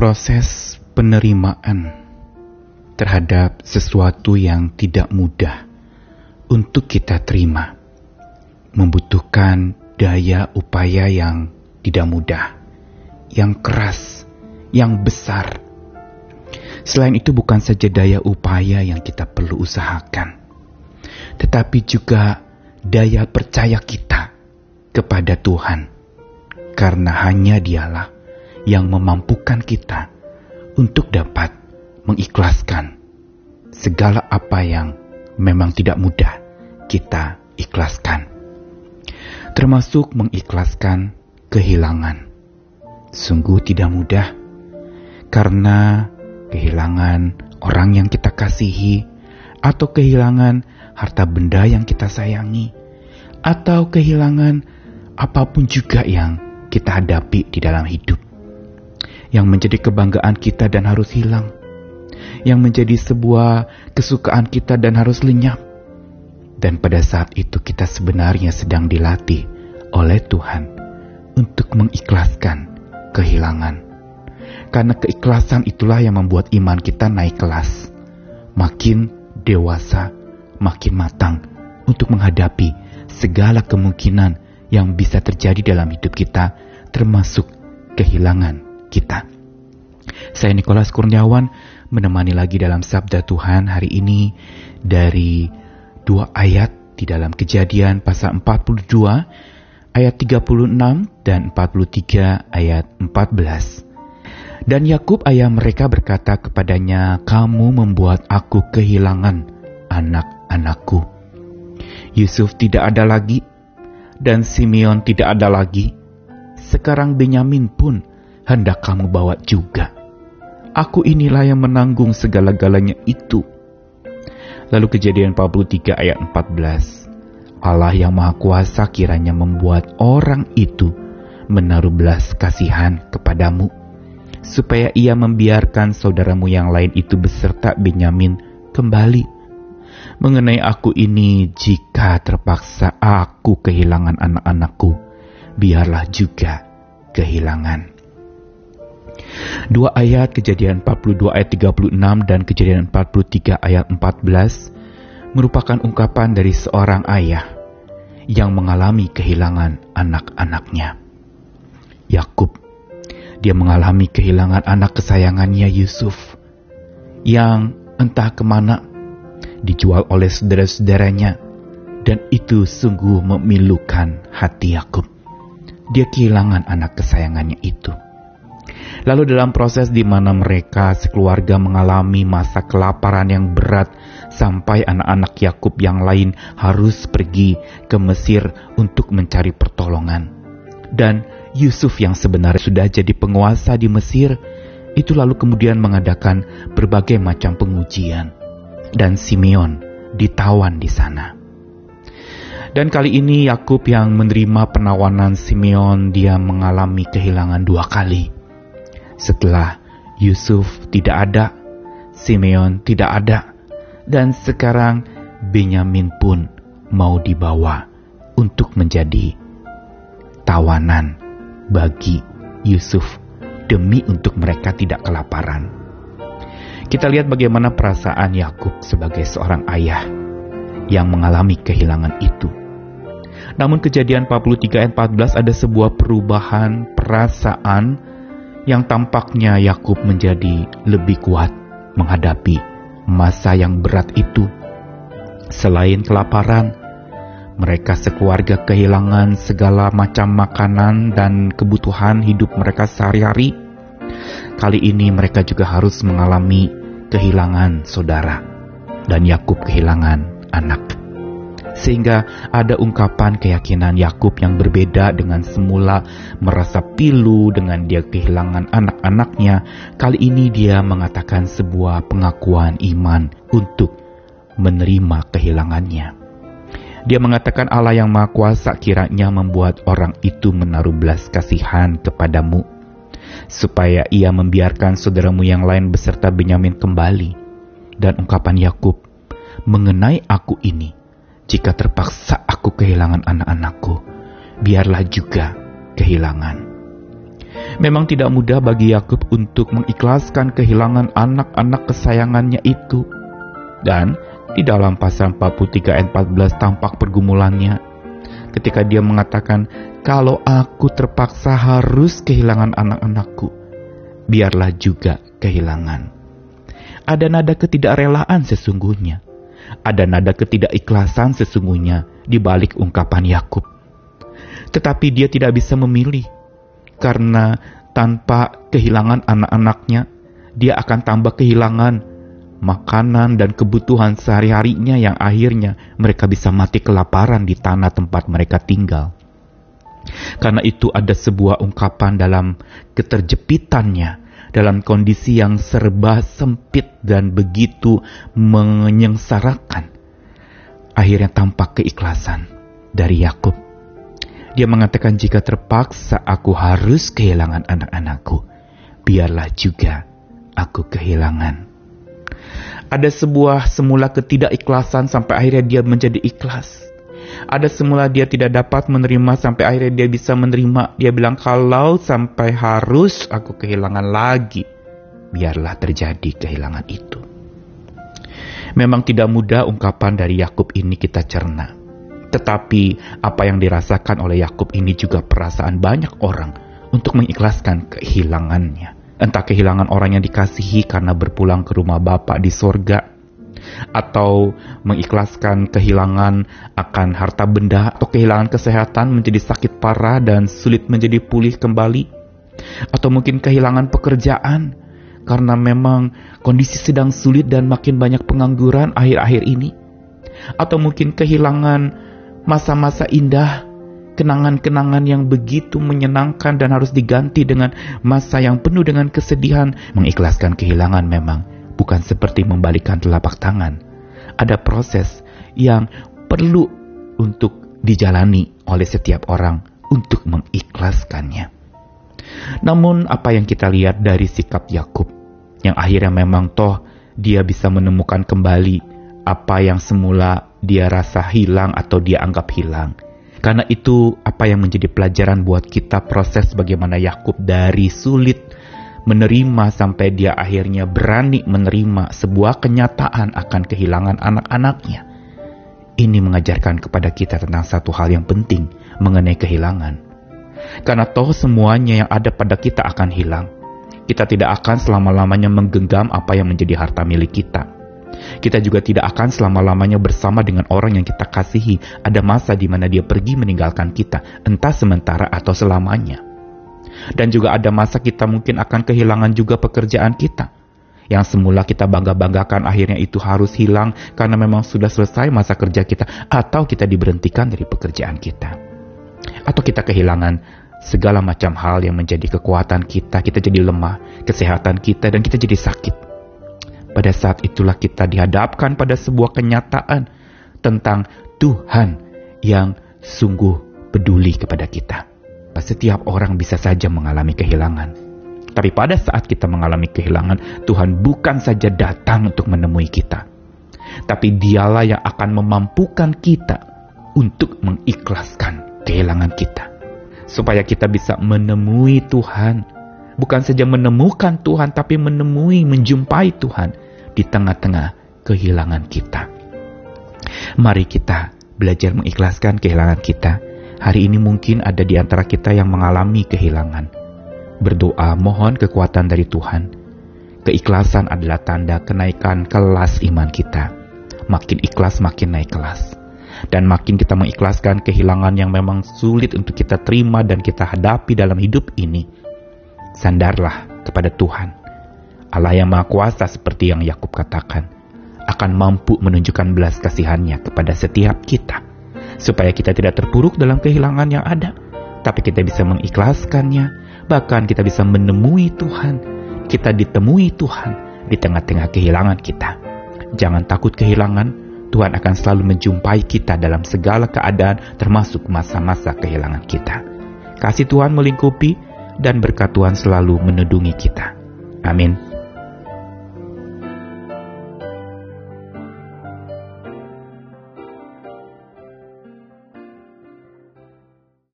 Proses penerimaan terhadap sesuatu yang tidak mudah untuk kita terima membutuhkan daya upaya yang tidak mudah, yang keras, yang besar. Selain itu bukan saja daya upaya yang kita perlu usahakan, tetapi juga daya percaya kita kepada Tuhan. Karena hanya dialah yang memampukan kita untuk dapat mengikhlaskan segala apa yang memang tidak mudah kita ikhlaskan. Termasuk mengikhlaskan kehilangan. Sungguh tidak mudah karena kehilangan orang yang kita kasihi atau kehilangan harta benda yang kita sayangi atau kehilangan apa pun juga yang kita hadapi di dalam hidup yang menjadi kebanggaan kita dan harus hilang, yang menjadi sebuah kesukaan kita dan harus lenyap. Dan pada saat itu kita sebenarnya sedang dilatih oleh Tuhan untuk mengikhlaskan kehilangan. Karena keikhlasan itulah yang membuat iman kita naik kelas, makin dewasa, makin matang untuk menghadapi segala kemungkinan yang bisa terjadi dalam hidup kita, termasuk kehilangan kita. Saya Nikolas Kurniawan menemani lagi dalam Sabda Tuhan hari ini dari dua ayat di dalam kejadian pasal 42 ayat 36 dan 43 ayat 14. Dan Yakub ayah mereka berkata kepadanya, "Kamu membuat aku kehilangan anak-anakku." Yusuf tidak ada lagi dan Simeon tidak ada lagi. Sekarang Benyamin pun hendak kamu bawa juga. Aku inilah yang menanggung segala-galanya itu. Lalu kejadian 43 ayat 14. Allah yang Maha Kuasa kiranya membuat orang itu menaruh belas kasihan kepadamu, supaya ia membiarkan saudaramu yang lain itu beserta Benyamin kembali. Mengenai aku ini, jika terpaksa aku kehilangan anak-anakku, biarlah juga kehilangan Dua ayat kejadian 42 ayat 36 dan kejadian 43 ayat 14 merupakan ungkapan dari seorang ayah yang mengalami kehilangan anak-anaknya. Yakub, dia mengalami kehilangan anak kesayangannya Yusuf yang entah ke mana dijual oleh saudara-saudaranya dan itu sungguh memilukan hati Yakub. Dia kehilangan anak kesayangannya itu. Lalu dalam proses di mana mereka sekeluarga mengalami masa kelaparan yang berat sampai anak-anak Yakub yang lain harus pergi ke Mesir untuk mencari pertolongan. Dan Yusuf yang sebenarnya sudah jadi penguasa di Mesir itu lalu kemudian mengadakan berbagai macam pengujian. Dan Simeon ditawan di sana. Dan kali ini Yakub yang menerima penawanan Simeon dia mengalami kehilangan dua kali. Setelah Yusuf tidak ada, Simeon tidak ada, dan sekarang Benyamin pun mau dibawa untuk menjadi tawanan bagi Yusuf demi untuk mereka tidak kelaparan. Kita lihat bagaimana perasaan Yakub sebagai seorang ayah yang mengalami kehilangan itu. Namun kejadian 43 ayat 14 ada sebuah perubahan perasaan yang tampaknya Yakub menjadi lebih kuat menghadapi masa yang berat itu. Selain kelaparan, mereka sekeluarga kehilangan segala macam makanan dan kebutuhan hidup mereka sehari-hari. Kali ini mereka juga harus mengalami kehilangan saudara, dan Yakub kehilangan anak sehingga ada ungkapan keyakinan Yakub yang berbeda dengan semula merasa pilu dengan dia kehilangan anak-anaknya. Kali ini dia mengatakan sebuah pengakuan iman untuk menerima kehilangannya. Dia mengatakan Allah yang Maha Kuasa kiranya membuat orang itu menaruh belas kasihan kepadamu, supaya ia membiarkan saudaramu yang lain beserta Benyamin kembali. Dan ungkapan Yakub mengenai aku ini jika terpaksa aku kehilangan anak-anakku, biarlah juga kehilangan. Memang tidak mudah bagi Yakub untuk mengikhlaskan kehilangan anak-anak kesayangannya itu. Dan di dalam pasal 43 ayat 14 tampak pergumulannya. Ketika dia mengatakan, kalau aku terpaksa harus kehilangan anak-anakku, biarlah juga kehilangan. Ada nada ketidakrelaan sesungguhnya. Ada nada ketidakikhlasan sesungguhnya di balik ungkapan Yakub. Tetapi dia tidak bisa memilih karena tanpa kehilangan anak-anaknya, dia akan tambah kehilangan makanan dan kebutuhan sehari-harinya yang akhirnya mereka bisa mati kelaparan di tanah tempat mereka tinggal. Karena itu ada sebuah ungkapan dalam keterjepitannya dalam kondisi yang serba sempit dan begitu menyengsarakan. Akhirnya tampak keikhlasan dari Yakub. Dia mengatakan jika terpaksa aku harus kehilangan anak-anakku, biarlah juga aku kehilangan. Ada sebuah semula ketidakikhlasan sampai akhirnya dia menjadi ikhlas. Ada semula dia tidak dapat menerima sampai akhirnya dia bisa menerima. Dia bilang kalau sampai harus aku kehilangan lagi, biarlah terjadi kehilangan itu. Memang tidak mudah ungkapan dari Yakub ini kita cerna. Tetapi apa yang dirasakan oleh Yakub ini juga perasaan banyak orang untuk mengikhlaskan kehilangannya. Entah kehilangan orang yang dikasihi karena berpulang ke rumah Bapak di sorga, atau mengikhlaskan kehilangan akan harta benda atau kehilangan kesehatan menjadi sakit parah dan sulit menjadi pulih kembali? Atau mungkin kehilangan pekerjaan karena memang kondisi sedang sulit dan makin banyak pengangguran akhir-akhir ini? Atau mungkin kehilangan masa-masa indah kenangan-kenangan yang begitu menyenangkan dan harus diganti dengan masa yang penuh dengan kesedihan mengikhlaskan kehilangan memang bukan seperti membalikkan telapak tangan. Ada proses yang perlu untuk dijalani oleh setiap orang untuk mengikhlaskannya. Namun apa yang kita lihat dari sikap Yakub yang akhirnya memang toh dia bisa menemukan kembali apa yang semula dia rasa hilang atau dia anggap hilang. Karena itu apa yang menjadi pelajaran buat kita proses bagaimana Yakub dari sulit menerima sampai dia akhirnya berani menerima sebuah kenyataan akan kehilangan anak-anaknya. Ini mengajarkan kepada kita tentang satu hal yang penting mengenai kehilangan. Karena toh semuanya yang ada pada kita akan hilang. Kita tidak akan selama-lamanya menggenggam apa yang menjadi harta milik kita. Kita juga tidak akan selama-lamanya bersama dengan orang yang kita kasihi. Ada masa di mana dia pergi meninggalkan kita, entah sementara atau selamanya. Dan juga ada masa kita mungkin akan kehilangan juga pekerjaan kita. Yang semula kita bangga-banggakan akhirnya itu harus hilang karena memang sudah selesai masa kerja kita atau kita diberhentikan dari pekerjaan kita. Atau kita kehilangan segala macam hal yang menjadi kekuatan kita, kita jadi lemah, kesehatan kita dan kita jadi sakit. Pada saat itulah kita dihadapkan pada sebuah kenyataan tentang Tuhan yang sungguh peduli kepada kita. Setiap orang bisa saja mengalami kehilangan. Tapi pada saat kita mengalami kehilangan, Tuhan bukan saja datang untuk menemui kita. Tapi dialah yang akan memampukan kita untuk mengikhlaskan kehilangan kita. Supaya kita bisa menemui Tuhan. Bukan saja menemukan Tuhan, tapi menemui, menjumpai Tuhan di tengah-tengah kehilangan kita. Mari kita belajar mengikhlaskan kehilangan kita Hari ini mungkin ada di antara kita yang mengalami kehilangan. Berdoa mohon kekuatan dari Tuhan. Keikhlasan adalah tanda kenaikan kelas iman kita. Makin ikhlas makin naik kelas. Dan makin kita mengikhlaskan kehilangan yang memang sulit untuk kita terima dan kita hadapi dalam hidup ini. Sandarlah kepada Tuhan. Allah yang Maha Kuasa seperti yang Yakub katakan akan mampu menunjukkan belas kasihannya kepada setiap kita supaya kita tidak terpuruk dalam kehilangan yang ada, tapi kita bisa mengikhlaskannya, bahkan kita bisa menemui Tuhan. Kita ditemui Tuhan di tengah-tengah kehilangan kita. Jangan takut kehilangan, Tuhan akan selalu menjumpai kita dalam segala keadaan termasuk masa-masa kehilangan kita. Kasih Tuhan melingkupi dan berkat Tuhan selalu menedungi kita. Amin.